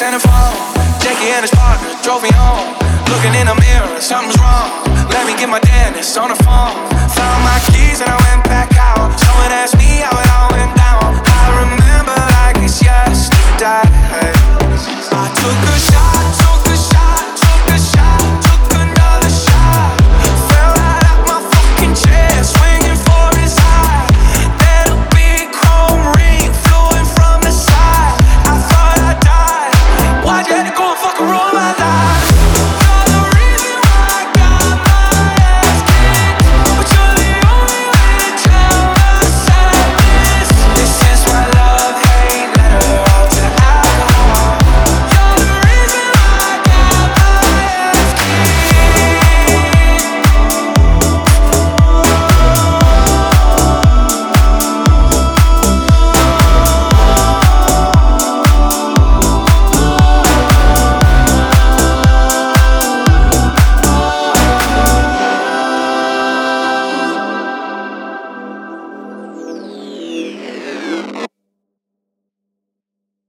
centerfold. Jakey and his partner drove me home. Looking in the mirror, something's wrong. Let me get my dentist on the phone. Found my keys and I went back out. Someone asked me how it all went down. I remember like it's yesterday. I took a shot.